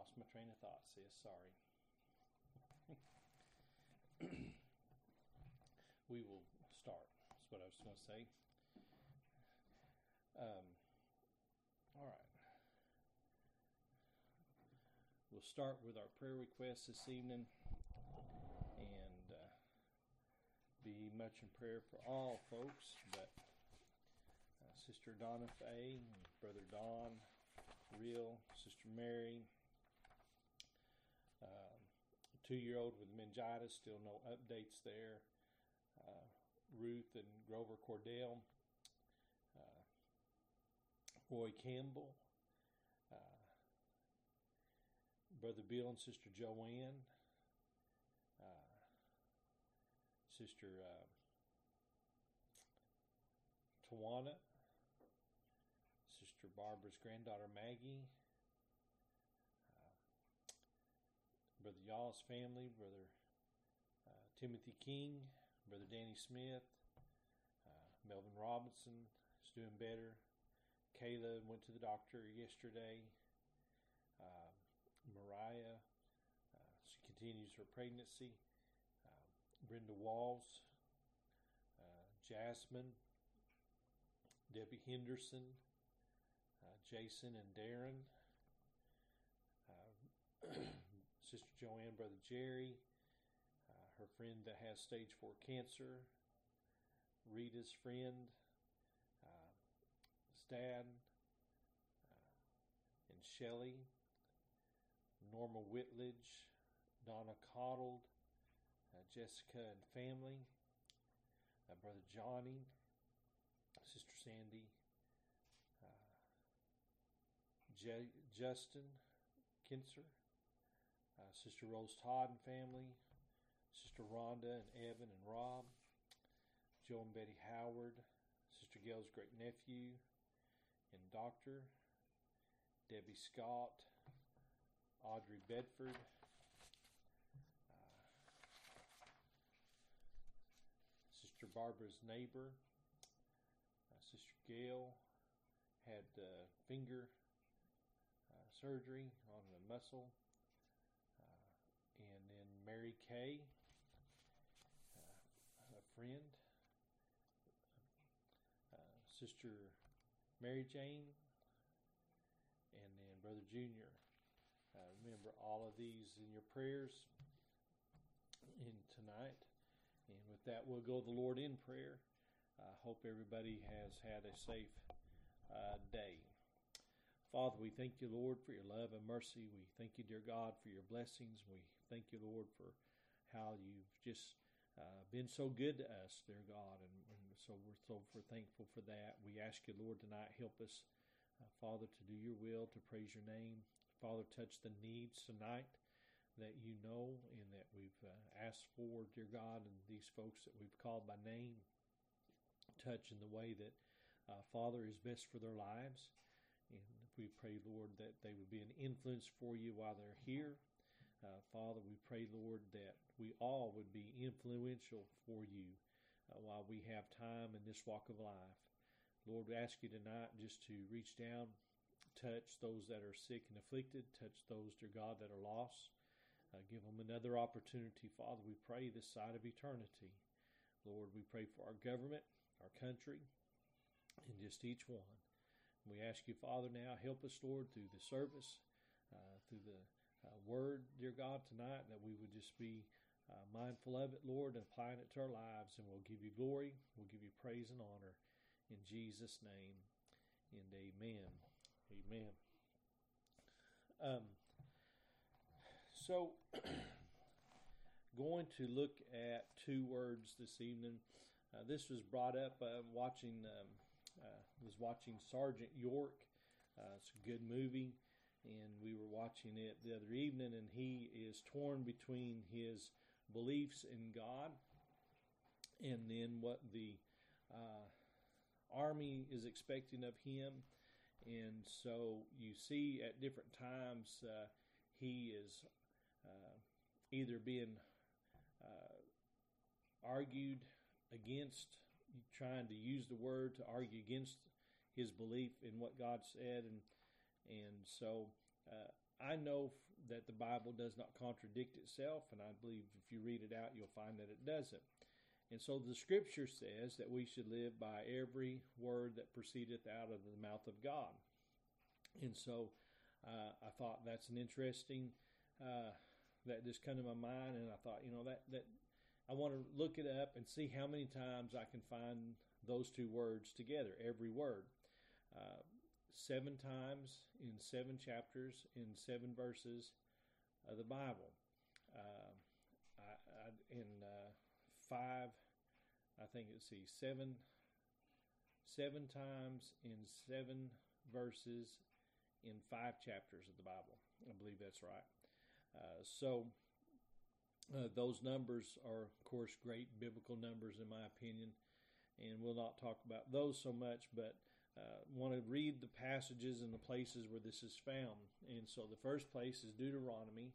lost my train of thought, sis. Sorry. we will start. That's what I was going to say. Um, all right. We'll start with our prayer requests this evening and uh, be much in prayer for all folks, but uh, Sister Donna Fay, Brother Don, Real, Sister Mary, two year old with meningitis, still no updates there. Uh, Ruth and Grover Cordell, uh, Roy Campbell, uh, Brother Bill and Sister Joanne, uh, Sister uh, Tawana, Sister Barbara's granddaughter Maggie, uh, Brother Yaw's family, Brother uh, Timothy King, Brother Danny Smith, uh, Melvin Robinson is doing better. Kayla went to the doctor yesterday. Uh, Mariah, uh, she continues her pregnancy. Uh, Brenda Walls, uh, Jasmine, Debbie Henderson, Jason and Darren, Sister Joanne, Brother Jerry, uh, her friend that has stage four cancer, Rita's friend, uh, Stan, and Shelley, Norma Whitledge, Donna Coddled, Jessica and family, Brother Johnny, Sister Sandy, uh, J- Justin Kinser, uh, Sister Rose Todd and family, Sister Rhonda and Evan and Rob, Joe and Betty Howard, Sister Gail's great nephew and doctor, Debbie Scott, Audrey Bedford, uh, Sister Barbara's neighbor, Sister Gail had uh, finger uh, surgery on the muscle. Mary Kay, uh, a friend. Uh, Sister Mary Jane. And then Brother Junior. Uh, remember all of these in your prayers in tonight. And with that, we'll go the Lord in prayer. I hope everybody has had a safe uh, day. Father, we thank you, Lord, for your love and mercy. We thank you, dear God, for your blessings. We thank you, Lord, for how you've just uh, been so good to us, dear God, and, and so we're so for thankful for that. We ask you, Lord, tonight, help us, uh, Father, to do your will, to praise your name. Father, touch the needs tonight that you know and that we've uh, asked for, dear God, and these folks that we've called by name touch in the way that uh, Father is best for their lives. We pray, Lord, that they would be an influence for you while they're here. Uh, Father, we pray, Lord, that we all would be influential for you uh, while we have time in this walk of life. Lord, we ask you tonight just to reach down, touch those that are sick and afflicted, touch those, dear God, that are lost. Uh, give them another opportunity, Father. We pray this side of eternity. Lord, we pray for our government our country, and just each one. We ask you, Father, now help us, Lord, through the service, uh, through the uh, word, dear God, tonight, that we would just be uh, mindful of it, Lord, and applying it to our lives. And we'll give you glory, we'll give you praise and honor in Jesus' name. And amen. Amen. Um, so, going to look at two words this evening. Uh, this was brought up uh, watching um, uh, was watching Sergeant York. Uh, it's a good movie, and we were watching it the other evening. And he is torn between his beliefs in God and then what the uh, army is expecting of him. And so you see at different times uh, he is either being argued against trying to use the word to argue against his belief in what God said, and and so uh, I know that the Bible does not contradict itself, and I believe if you read it out, you'll find that it doesn't. And so the scripture says that we should live by every word that proceedeth out of the mouth of God. And so uh, I thought that's an interesting uh, that just came to my mind, and I thought, you know, that that I want to look it up and see how many times I can find those two words together, every word. Uh, seven times in seven chapters in seven verses of the Bible. Uh, I, I, in uh, five, I think it's see seven, seven times in seven verses in five chapters of the Bible. I believe that's right. Uh, so uh, those numbers are, of course, great biblical numbers in my opinion, and we'll not talk about those so much, but uh, want to read the passages and the places where this is found. And so the first place is Deuteronomy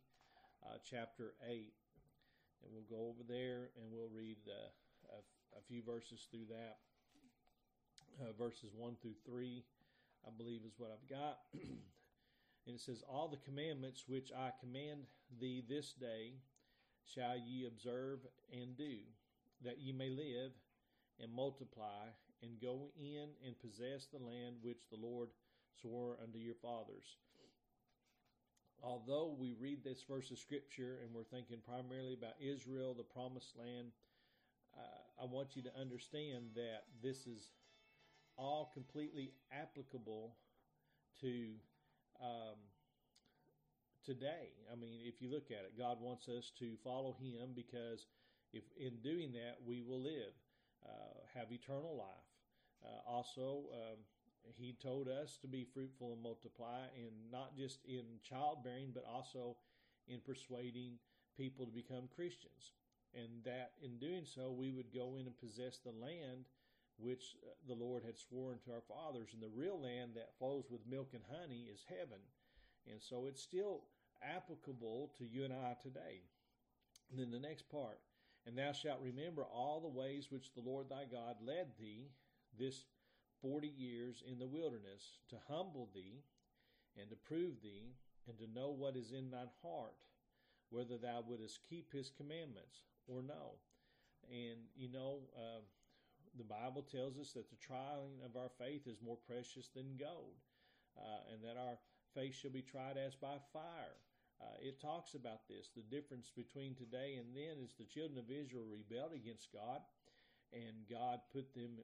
uh, chapter 8. And we'll go over there and we'll read uh, a, a, few verses through that. Uh, verses 1 through 3, I believe, is what I've got. and it says, All the commandments which I command thee this day shall ye observe and do, that ye may live and multiply and go in and possess the land which the Lord swore unto your fathers. Although we read this verse of scripture and we're thinking primarily about Israel, the promised land, uh, I want you to understand that this is all completely applicable to um, today. I mean, if you look at it, God wants us to follow Him because if in doing that we will live, uh, have eternal life. Uh, also, um, he told us to be fruitful and multiply, and not just in childbearing, but also in persuading people to become Christians. And that in doing so, we would go in and possess the land which uh, the Lord had sworn to our fathers. And the real land that flows with milk and honey is heaven. And so it's still applicable to you and I today. And then the next part, and thou shalt remember all the ways which the Lord thy God led thee this forty years in the wilderness to humble thee and to prove thee and to know what is in thine heart, whether thou wouldest keep his commandments or no. And you know, uh, the Bible tells us that the trying of our faith is more precious than gold, uh, and that our faith shall be tried as by fire. Uh, it talks about this. The difference between today and then is the children of Israel rebelled against God, and God put them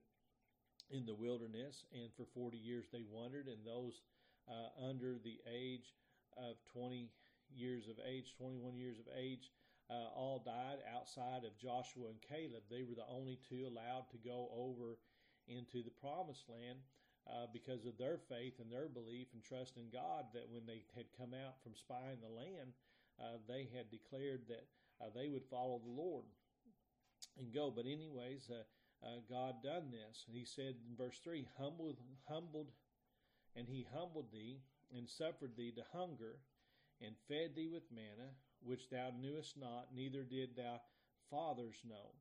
in the wilderness, and for 40 years they wandered, and those uh, under the age of 20 years of age, 21 years of age, uh, all died outside of Joshua and Caleb. They were the only two allowed to go over into the promised land uh, because of their faith and their belief and trust in God that when they had come out from spying the land, uh, they had declared that uh, they would follow the Lord and go. But, anyways, uh, uh, God done this. And he said in verse 3 humbled, humbled, and he humbled thee and suffered thee to hunger and fed thee with manna, which thou knewest not, neither did thy fathers know.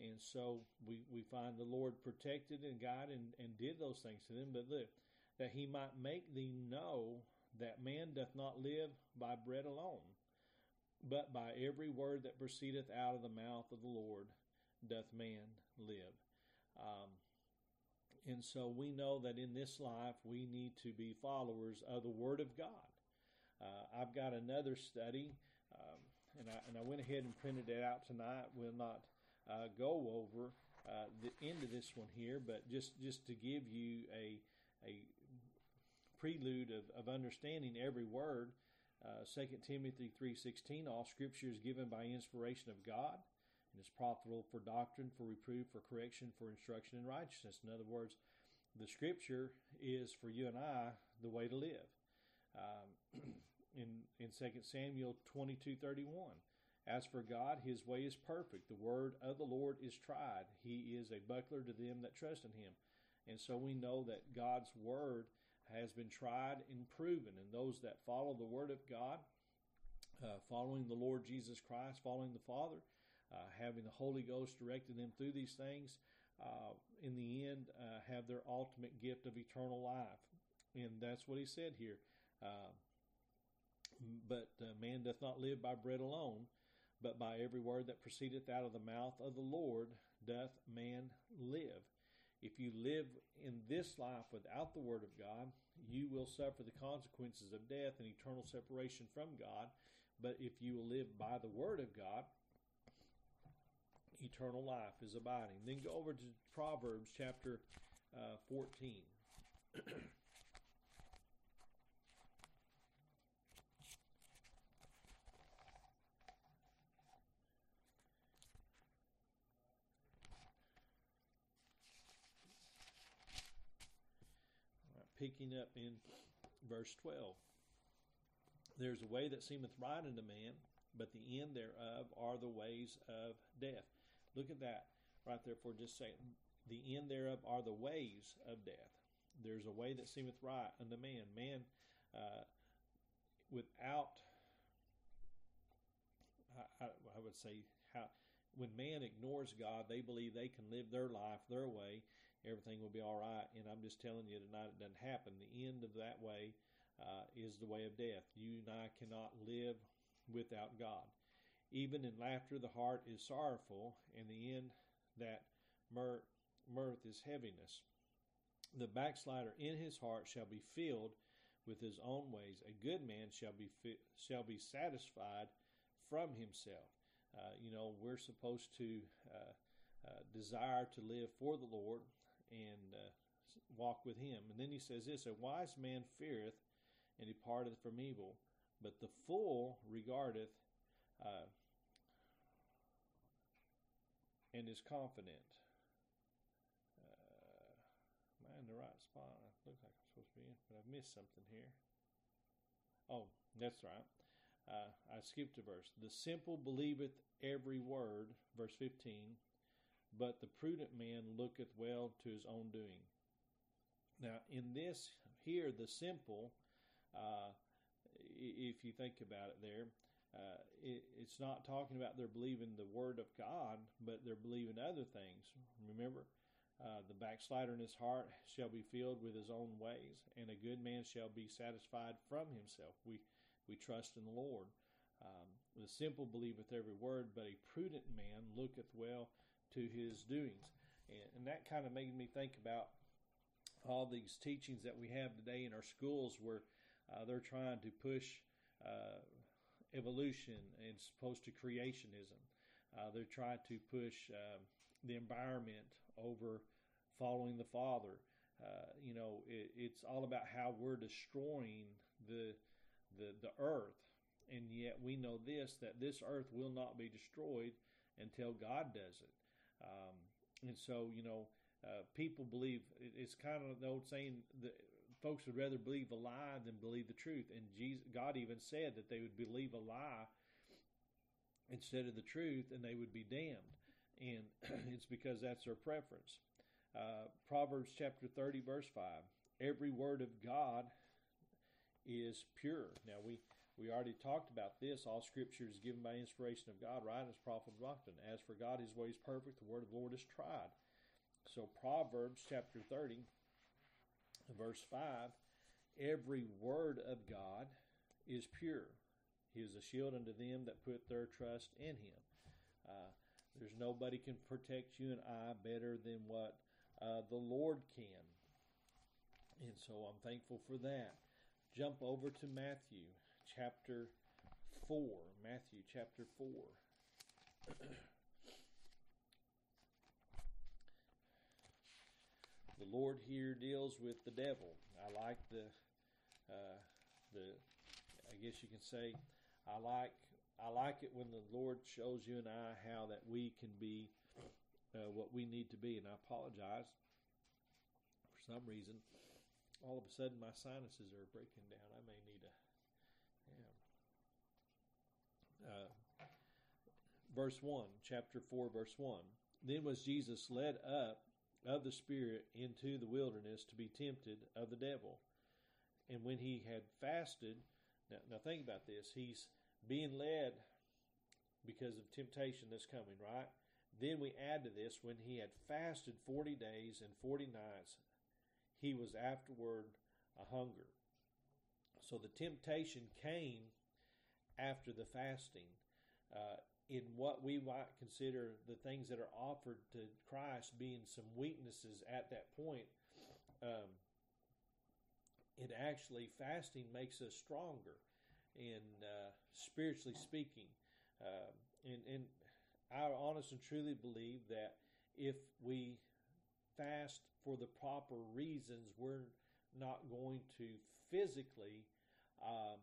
And so we, we find the Lord protected and God and, and did those things to them. But look, that he might make thee know that man doth not live by bread alone, but by every word that proceedeth out of the mouth of the Lord doth man live. Um, and so we know that in this life we need to be followers of the Word of God. Uh, I've got another study, um, and, I, and I went ahead and printed it out tonight. We'll not uh, go over uh, the end of this one here, but just, just to give you a, a prelude of, of understanding every word, uh, 2 Timothy 3.16, all scripture is given by inspiration of God and is profitable for doctrine, for reproof, for correction, for instruction in righteousness. In other words, the Scripture is for you and I the way to live. Um, in in Second Samuel twenty two thirty one, as for God, His way is perfect. The word of the Lord is tried. He is a buckler to them that trust in Him, and so we know that God's word has been tried and proven, and those that follow the word of God, uh, following the Lord Jesus Christ, following the Father, uh, having the Holy Ghost directing them through these things, uh, in the end, uh, have their ultimate gift of eternal life. And that's what he said here. Uh, But man doth not live by bread alone, but by every word that proceedeth out of the mouth of the Lord doth man live. If you live in this life without the Word of God, you will suffer the consequences of death and eternal separation from God. But if you will live by the Word of God, eternal life is abiding. Then go over to Proverbs chapter uh, 14. picking up in verse 12. There's a way that seemeth right unto man, but the end thereof are the ways of death. Look at that right there for just second. The end thereof are the ways of death. There's a way that seemeth right unto man. Man, uh, without, I, I would say, how when man ignores God, they believe they can live their life their way everything will be all right. And I'm just telling you tonight, it doesn't happen. The end of that way uh, is the way of death. You and I cannot live without God. Even in laughter, the heart is sorrowful, and the end that mirth, mirth is heaviness. The backslider in his heart shall be filled with his own ways. A good man shall be fi- shall be satisfied from himself. Uh, you know, we're supposed to uh, uh, desire to live for the Lord, and uh, walk with him. And then he says this A wise man feareth and departeth from evil, but the fool regardeth uh, and is confident. Uh, am I in the right spot? It looks like I'm supposed to be in, but I've missed something here. Oh, that's right. Uh, I skipped a verse. The simple believeth every word, verse 15, but the prudent man looketh well to his own doing. Now, in this here, the simple, uh, if you think about it there, uh, it, it's not talking about they're believing the word of God, but they're believing other things. Remember, uh, the backslider in his heart shall be filled with his own ways, and a good man shall be satisfied from himself. We we trust in the Lord. Um, the simple believeth every word, but a prudent man looketh well to his doings. And, and that kind of made me think about all these teachings that we have today in our schools where uh, they're trying to push uh, evolution as opposed to creationism. Uh, they're trying to push um, the environment over following the Father. Uh, you know, it, it's all about how we're destroying the, the the earth, and yet we know this that this earth will not be destroyed until God does it. Um, and so, you know, uh, people believe it's kind of the old saying that folks would rather believe a lie than believe the truth. And Jesus, God even said that they would believe a lie instead of the truth, and they would be damned. And it's because that's their preference. Uh, Proverbs chapter 30, verse 5. Every word of God is pure. Now, we we already talked about this. All scripture is given by inspiration of God, right? As profitable doctrine. As for God, his way is perfect. The word of the Lord is tried. So Proverbs chapter 30, verse 5, every word of God is pure. He is a shield unto them that put their trust in him. Uh, there's nobody can protect you and I better than what uh, the Lord can. And so I'm thankful for that. Jump over to Matthew chapter 4. Matthew chapter 4. the Lord here deals with the devil. I like the, uh, the, I guess you can say, I like, I like it when the Lord shows you and I how that we can be uh, what we need to be. And I apologize for some reason. All of a sudden, my sinuses are breaking down. I may need a uh, verse 1, chapter 4, verse 1. Then was Jesus led up of the Spirit into the wilderness to be tempted of the devil. And when he had fasted, now, now think about this, he's being led because of temptation that's coming, right? Then we add to this, when he had fasted 40 days and 40 nights, he was afterward a hunger. So the temptation came after the fasting uh, in what we might consider the things that are offered to Christ being some weaknesses at that point, um, it actually fasting makes us stronger, in uh, spiritually speaking, uh, and and I honestly and truly believe that if we fast for the proper reasons, we're not going to physically um,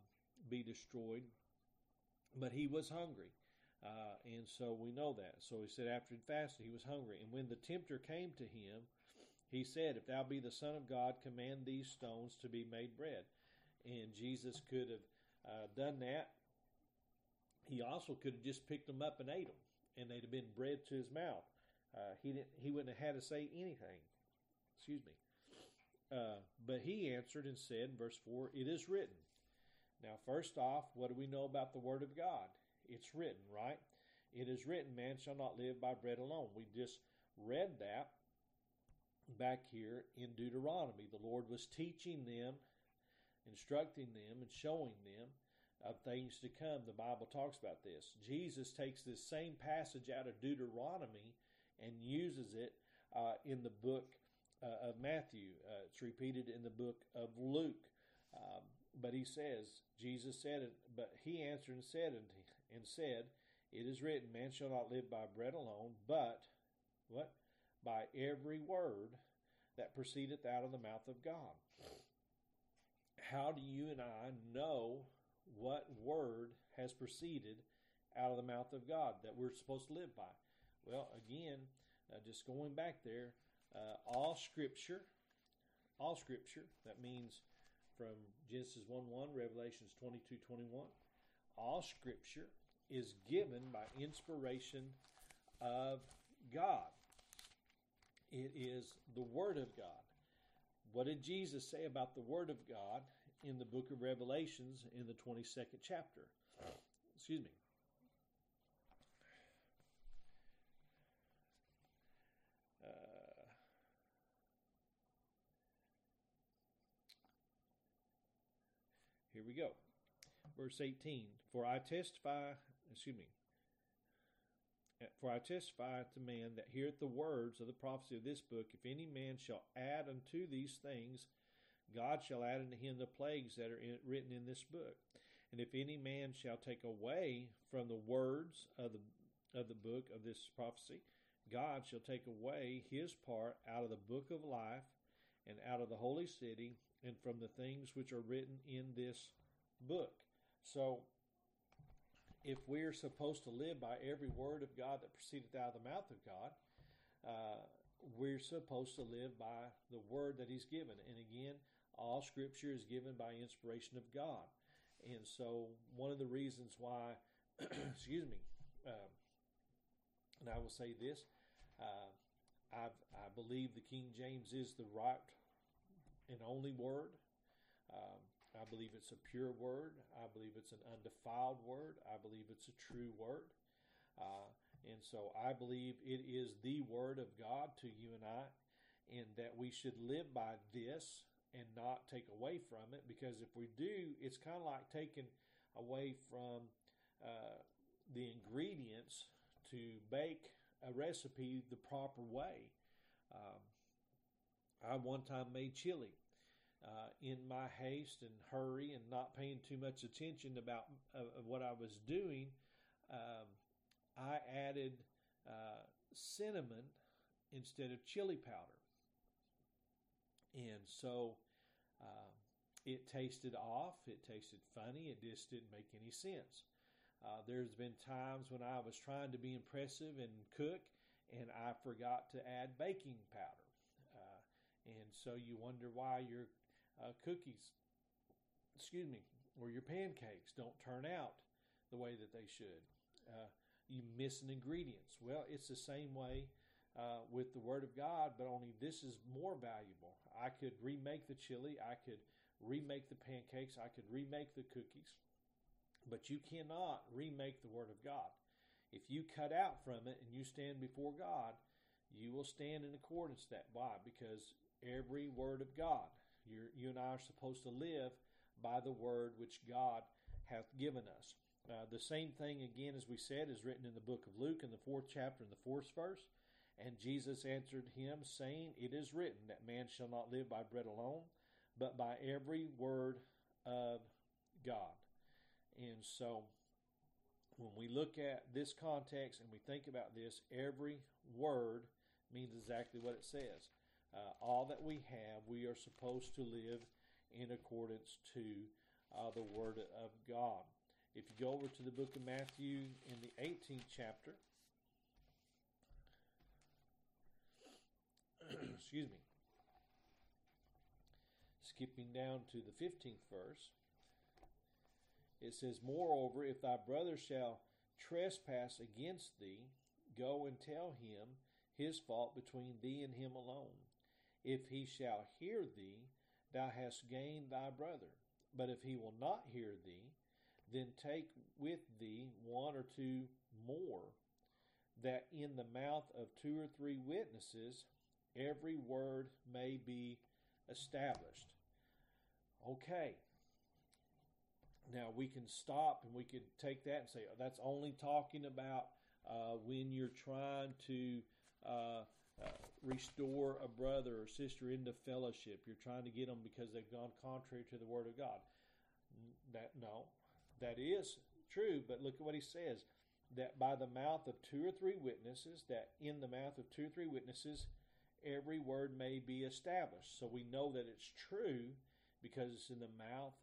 be destroyed. But he was hungry. Uh, and so we know that. So he said, after he fasted, he was hungry. And when the tempter came to him, he said, If thou be the Son of God, command these stones to be made bread. And Jesus could have uh, done that. He also could have just picked them up and ate them, and they'd have been bread to his mouth. Uh, he didn't. He wouldn't have had to say anything. Excuse me. Uh, but he answered and said, verse four, "It is written." Now, first off, what do we know about the Word of God? It's written, right? It is written, "Man shall not live by bread alone." We just read that back here in Deuteronomy. The Lord was teaching them, instructing them, and showing them of things to come. The Bible talks about this. Jesus takes this same passage out of Deuteronomy and uses it uh, in the book uh, of Matthew. Uh, it's repeated in the book of Luke. Um, but he says, Jesus said it, but he answered and said and said, It is written, Man shall not live by bread alone, but what? By every word that proceedeth out of the mouth of God. How do you and I know what word has proceeded out of the mouth of God that we're supposed to live by? Well, again, uh, just going back there, uh, all scripture, all scripture, that means from Genesis 1 1, Revelations 22 21, all scripture is given by inspiration of God. It is the Word of God. What did Jesus say about the Word of God in the book of Revelations in the 22nd chapter? Excuse me. Here we go. Verse 18 For I testify, excuse me, for I testify to man that heareth the words of the prophecy of this book, if any man shall add unto these things, God shall add unto him the plagues that are in, written in this book. And if any man shall take away from the words of the of the book of this prophecy, God shall take away his part out of the book of life and out of the holy city and from the things which are written in this book. So, if we're supposed to live by every word of God that proceedeth out of the mouth of God, uh, we're supposed to live by the word that He's given. And again, all Scripture is given by inspiration of God. And so, one of the reasons why, excuse me, uh, and I will say this, uh, i I believe the King James is the right an only word. Um, I believe it's a pure word. I believe it's an undefiled word. I believe it's a true word. Uh, and so I believe it is the word of God to you and I, and that we should live by this and not take away from it. Because if we do, it's kind of like taking away from uh, the ingredients to bake a recipe the proper way. Um, I one time made chili. Uh, in my haste and hurry and not paying too much attention about uh, what I was doing, um, I added uh, cinnamon instead of chili powder. And so uh, it tasted off, it tasted funny, it just didn't make any sense. Uh, there's been times when I was trying to be impressive and cook, and I forgot to add baking powder. And so you wonder why your uh, cookies, excuse me, or your pancakes don't turn out the way that they should. Uh, you missing ingredients. Well, it's the same way uh, with the Word of God, but only this is more valuable. I could remake the chili, I could remake the pancakes, I could remake the cookies, but you cannot remake the Word of God. If you cut out from it and you stand before God, you will stand in accordance that. Why? Because every word of God. You're, you and I are supposed to live by the word which God hath given us. Uh, the same thing again, as we said, is written in the book of Luke in the fourth chapter in the fourth verse. And Jesus answered him, saying, It is written that man shall not live by bread alone, but by every word of God. And so, when we look at this context and we think about this, every word means exactly what it says. Uh, all that we have, we are supposed to live in accordance to uh, the Word of God. If you go over to the book of Matthew in the 18th chapter, excuse me, skipping down to the 15th verse, it says, Moreover, if thy brother shall trespass against thee, go and tell him his fault between thee and him alone. If he shall hear thee, thou hast gained thy brother. But if he will not hear thee, then take with thee one or two more, that in the mouth of two or three witnesses every word may be established. Okay. Now we can stop and we can take that and say oh, that's only talking about uh, when you're trying to uh, uh, restore a brother or sister into fellowship. You're trying to get them because they've gone contrary to the Word of God. That no, that is true. But look at what he says: that by the mouth of two or three witnesses, that in the mouth of two or three witnesses, every word may be established. So we know that it's true because it's in the mouth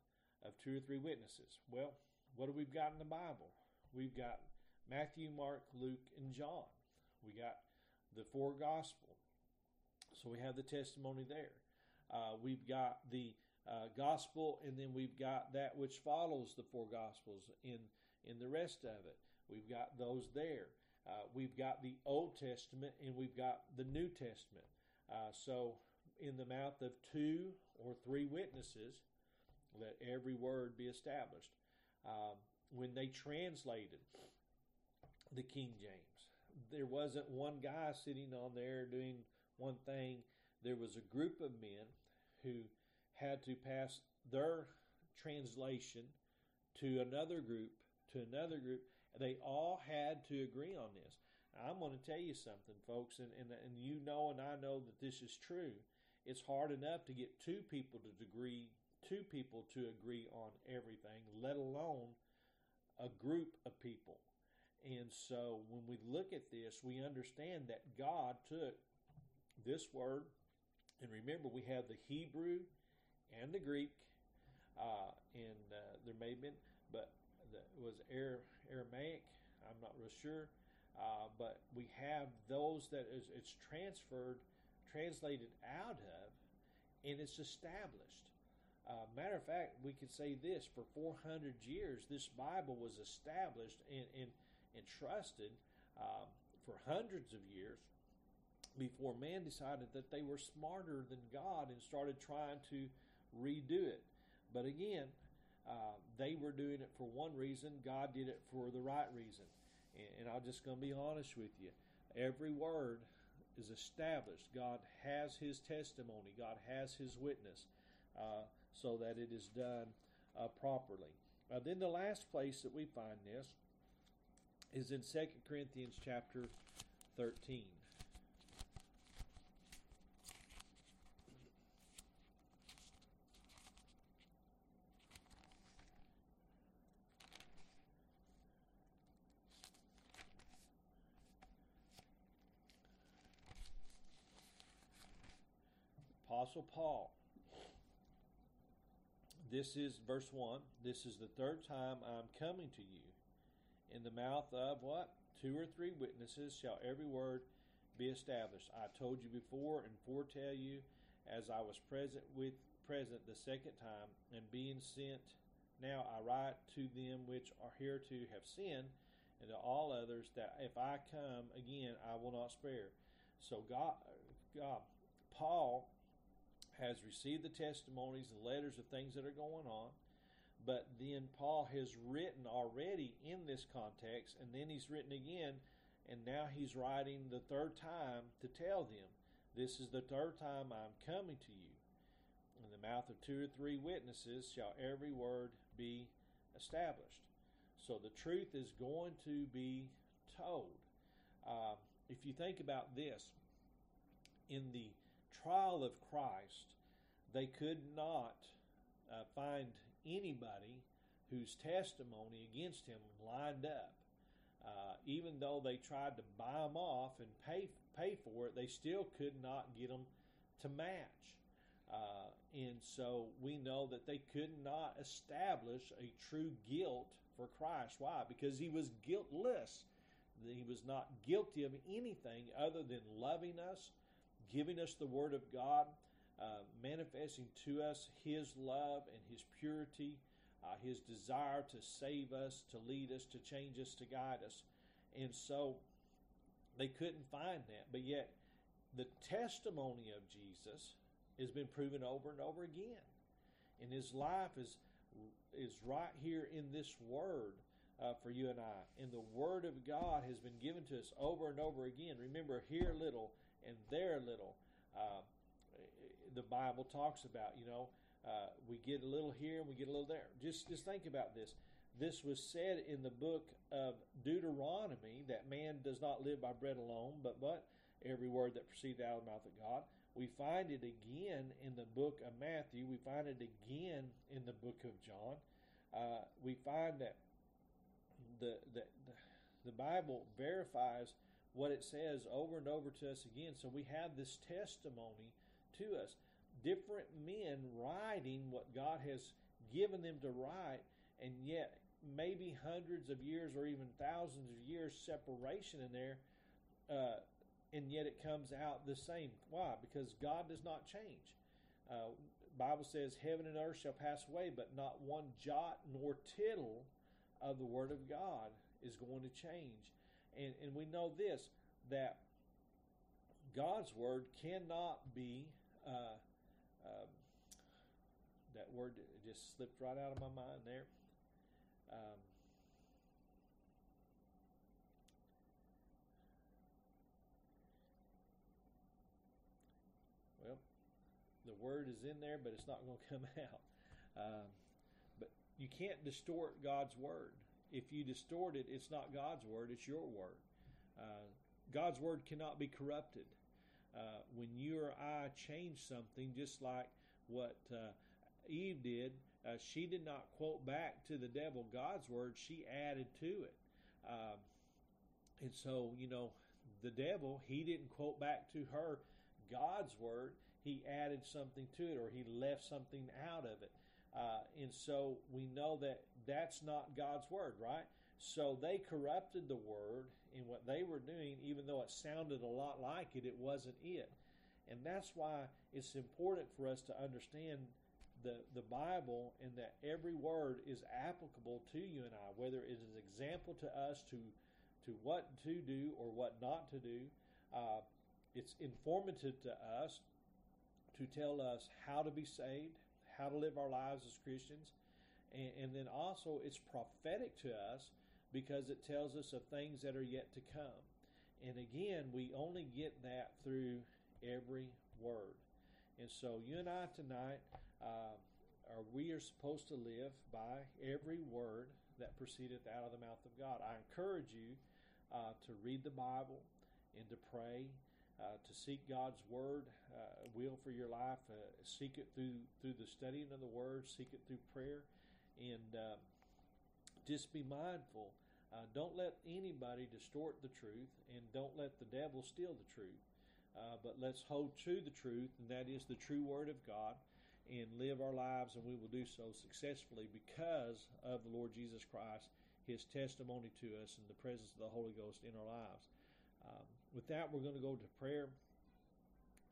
of two or three witnesses. Well, what do we've got in the Bible? We've got Matthew, Mark, Luke, and John. We got the four gospel. So we have the testimony there. Uh, we've got the uh, gospel, and then we've got that which follows the four gospels in in the rest of it. We've got those there. Uh, we've got the Old Testament, and we've got the New Testament. Uh, so in the mouth of two or three witnesses, let every word be established. Um, when they translated the King James, there wasn't one guy sitting on there doing one thing. There was a group of men who had to pass their translation to another group, to another group. They all had to agree on this. I'm going to tell you something, folks, and, and, and you know and I know that this is true. It's hard enough to get two people to agree, two people to agree on everything, let alone a group of people. And so when we look at this, we understand that God took this word, and remember, we have the Hebrew and the Greek, uh, and uh, there may have been, but it was Aramaic. I'm not real sure, uh, but we have those that is it's transferred, translated out of, and it's established. Uh, matter of fact, we could say this: for 400 years, this Bible was established, and, and and trusted um, for hundreds of years before man decided that they were smarter than God and started trying to redo it. But again, uh, they were doing it for one reason, God did it for the right reason. And, and I'm just going to be honest with you. Every word is established. God has His testimony, God has His witness, uh, so that it is done uh, properly. Uh, then the last place that we find this is in 2 Corinthians chapter 13. Apostle Paul. This is verse 1. This is the third time I'm coming to you in the mouth of what? Two or three witnesses shall every word be established. I told you before and foretell you as I was present with present the second time, and being sent now I write to them which are here to have sinned, and to all others that if I come again I will not spare. So God God Paul has received the testimonies and letters of things that are going on but then Paul has written already in this context, and then he's written again, and now he's writing the third time to tell them, This is the third time I'm coming to you. In the mouth of two or three witnesses shall every word be established. So the truth is going to be told. Uh, if you think about this, in the trial of Christ, they could not uh, find anybody whose testimony against him lined up. Uh, even though they tried to buy them off and pay pay for it, they still could not get them to match. Uh, and so we know that they could not establish a true guilt for Christ. Why? Because he was guiltless. He was not guilty of anything other than loving us, giving us the Word of God, uh, manifesting to us His love and His purity, uh, His desire to save us, to lead us, to change us, to guide us. And so they couldn't find that. But yet, the testimony of Jesus has been proven over and over again. And His life is, is right here in this Word. Uh, for you and I. And the Word of God has been given to us over and over again. Remember, here little and there little. Uh, the Bible talks about. You know, uh, we get a little here and we get a little there. Just just think about this. This was said in the book of Deuteronomy that man does not live by bread alone, but but every word that proceeds out of the mouth of God. We find it again in the book of Matthew. We find it again in the book of John. Uh, we find that the, the the Bible verifies what it says over and over to us again. So we have this testimony to us. Different men writing what God has given them to write, and yet maybe hundreds of years or even thousands of years separation in there, uh, and yet it comes out the same. Why? Because God does not change. Uh, Bible says, "Heaven and earth shall pass away, but not one jot nor tittle of the Word of God is going to change." And and we know this that God's Word cannot be uh, um, that word just slipped right out of my mind there. Um, well, the word is in there, but it's not going to come out. Um, but you can't distort God's word. If you distort it, it's not God's word; it's your word. Uh, God's word cannot be corrupted uh, when you or I change something, just like what uh, Eve did, uh, she did not quote back to the devil God's word, she added to it. Um, and so, you know, the devil, he didn't quote back to her God's word, he added something to it or he left something out of it. Uh, and so we know that that's not God's word, right? So they corrupted the word in what they were doing, even though it sounded a lot like it, it wasn't it. And that's why it's important for us to understand the, the Bible and that every word is applicable to you and I, whether it is an example to us to, to what to do or what not to do. Uh, it's informative to us to tell us how to be saved, how to live our lives as Christians, and, and then also it's prophetic to us because it tells us of things that are yet to come. And again, we only get that through every word. And so, you and I tonight, uh, are we are supposed to live by every word that proceedeth out of the mouth of God. I encourage you uh, to read the Bible and to pray, uh, to seek God's word, uh, will for your life. Uh, seek it through through the studying of the word. Seek it through prayer, and uh, just be mindful. Uh, don't let anybody distort the truth, and don't let the devil steal the truth. Uh, but let's hold to the truth, and that is the true Word of God, and live our lives, and we will do so successfully because of the Lord Jesus Christ, His testimony to us, and the presence of the Holy Ghost in our lives. Um, with that, we're going to go to prayer,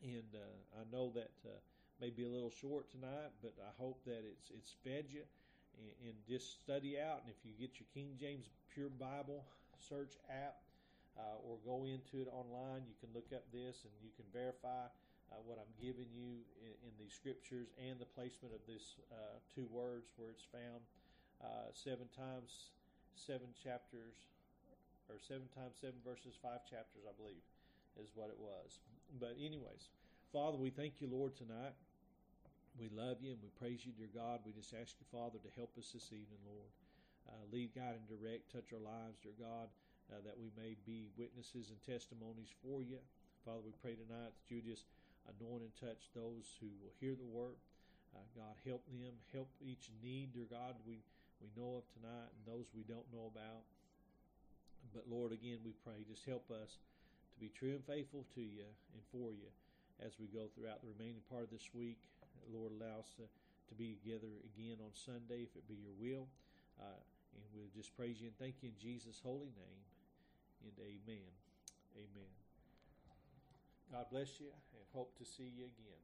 and uh, I know that uh, may be a little short tonight, but I hope that it's it's fed you and, and just study out. And if you get your King James Pure Bible search app uh, or go into it online, you can look up this and you can verify uh, what I'm giving you in, in the scriptures and the placement of this uh, two words where it's found uh, seven times, seven chapters, or seven times seven verses, five chapters, I believe, is what it was. But, anyways, Father, we thank you, Lord, tonight. We love you and we praise you, dear God. We just ask you, Father, to help us this evening, Lord. uh, lead, guide, and direct. Touch our lives, dear God, uh, that we may be witnesses and testimonies for you. Father, we pray tonight that you just anoint and touch those who will hear the word. Uh, God, help them, help each need, dear God, we, we know of tonight and those we don't know about. But Lord, again, we pray, just help us to be true and faithful to you and for you as we go throughout the remaining part of this week. Lord, allows to be together again on Sunday, if it be your will. Uh, and we'll just praise you and thank you in Jesus' holy name. And amen. Amen. God bless you and hope to see you again.